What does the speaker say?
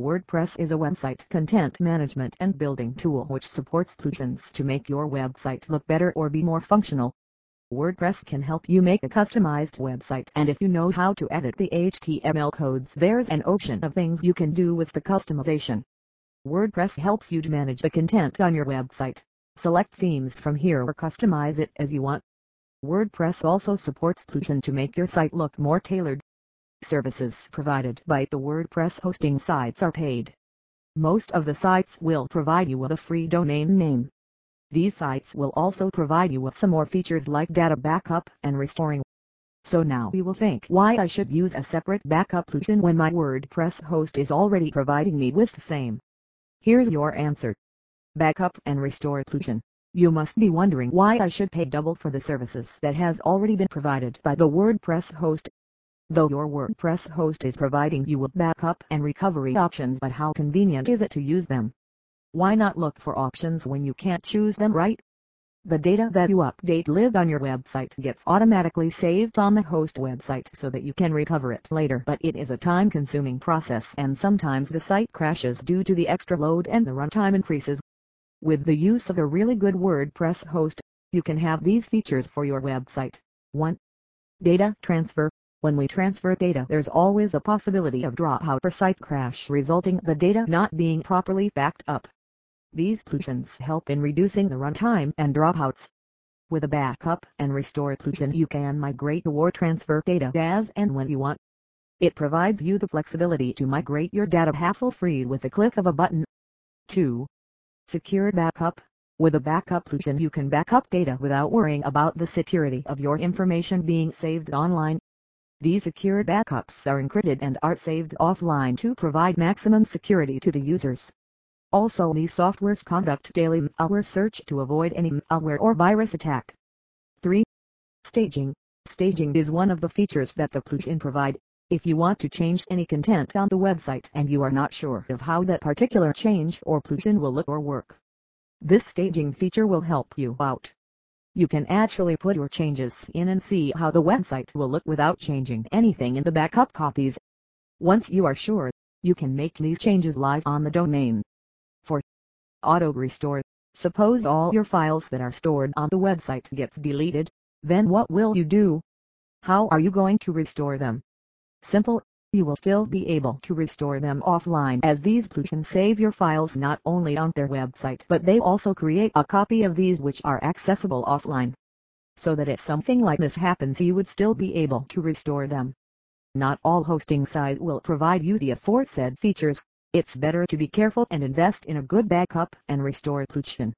WordPress is a website content management and building tool which supports plugins to make your website look better or be more functional. WordPress can help you make a customized website and if you know how to edit the HTML codes there's an ocean of things you can do with the customization. WordPress helps you to manage the content on your website. Select themes from here or customize it as you want. WordPress also supports plugins to make your site look more tailored. Services provided by the WordPress hosting sites are paid. Most of the sites will provide you with a free domain name. These sites will also provide you with some more features like data backup and restoring. So now you will think why I should use a separate backup solution when my WordPress host is already providing me with the same. Here's your answer. Backup and restore solution. You must be wondering why I should pay double for the services that has already been provided by the WordPress host. Though your WordPress host is providing you with backup and recovery options but how convenient is it to use them? Why not look for options when you can't choose them right? The data that you update live on your website gets automatically saved on the host website so that you can recover it later but it is a time-consuming process and sometimes the site crashes due to the extra load and the runtime increases. With the use of a really good WordPress host, you can have these features for your website. 1. Data transfer. When we transfer data there's always a possibility of dropout or site crash resulting the data not being properly backed up. These plugins help in reducing the runtime and dropouts. With a backup and restore plugin you can migrate or transfer data as and when you want. It provides you the flexibility to migrate your data hassle-free with the click of a button. 2. Secure Backup With a backup plugin you can backup data without worrying about the security of your information being saved online. These secure backups are encrypted and are saved offline to provide maximum security to the users. Also these softwares conduct daily malware search to avoid any malware or virus attack. 3. Staging. Staging is one of the features that the plugin provide. If you want to change any content on the website and you are not sure of how that particular change or plugin will look or work, this staging feature will help you out. You can actually put your changes in and see how the website will look without changing anything in the backup copies. Once you are sure, you can make these changes live on the domain. For auto restore, suppose all your files that are stored on the website gets deleted, then what will you do? How are you going to restore them? Simple, you will still be able to restore them offline as these plugins save your files not only on their website but they also create a copy of these which are accessible offline. So that if something like this happens you would still be able to restore them. Not all hosting site will provide you the aforesaid features it's better to be careful and invest in a good backup and restore plugin.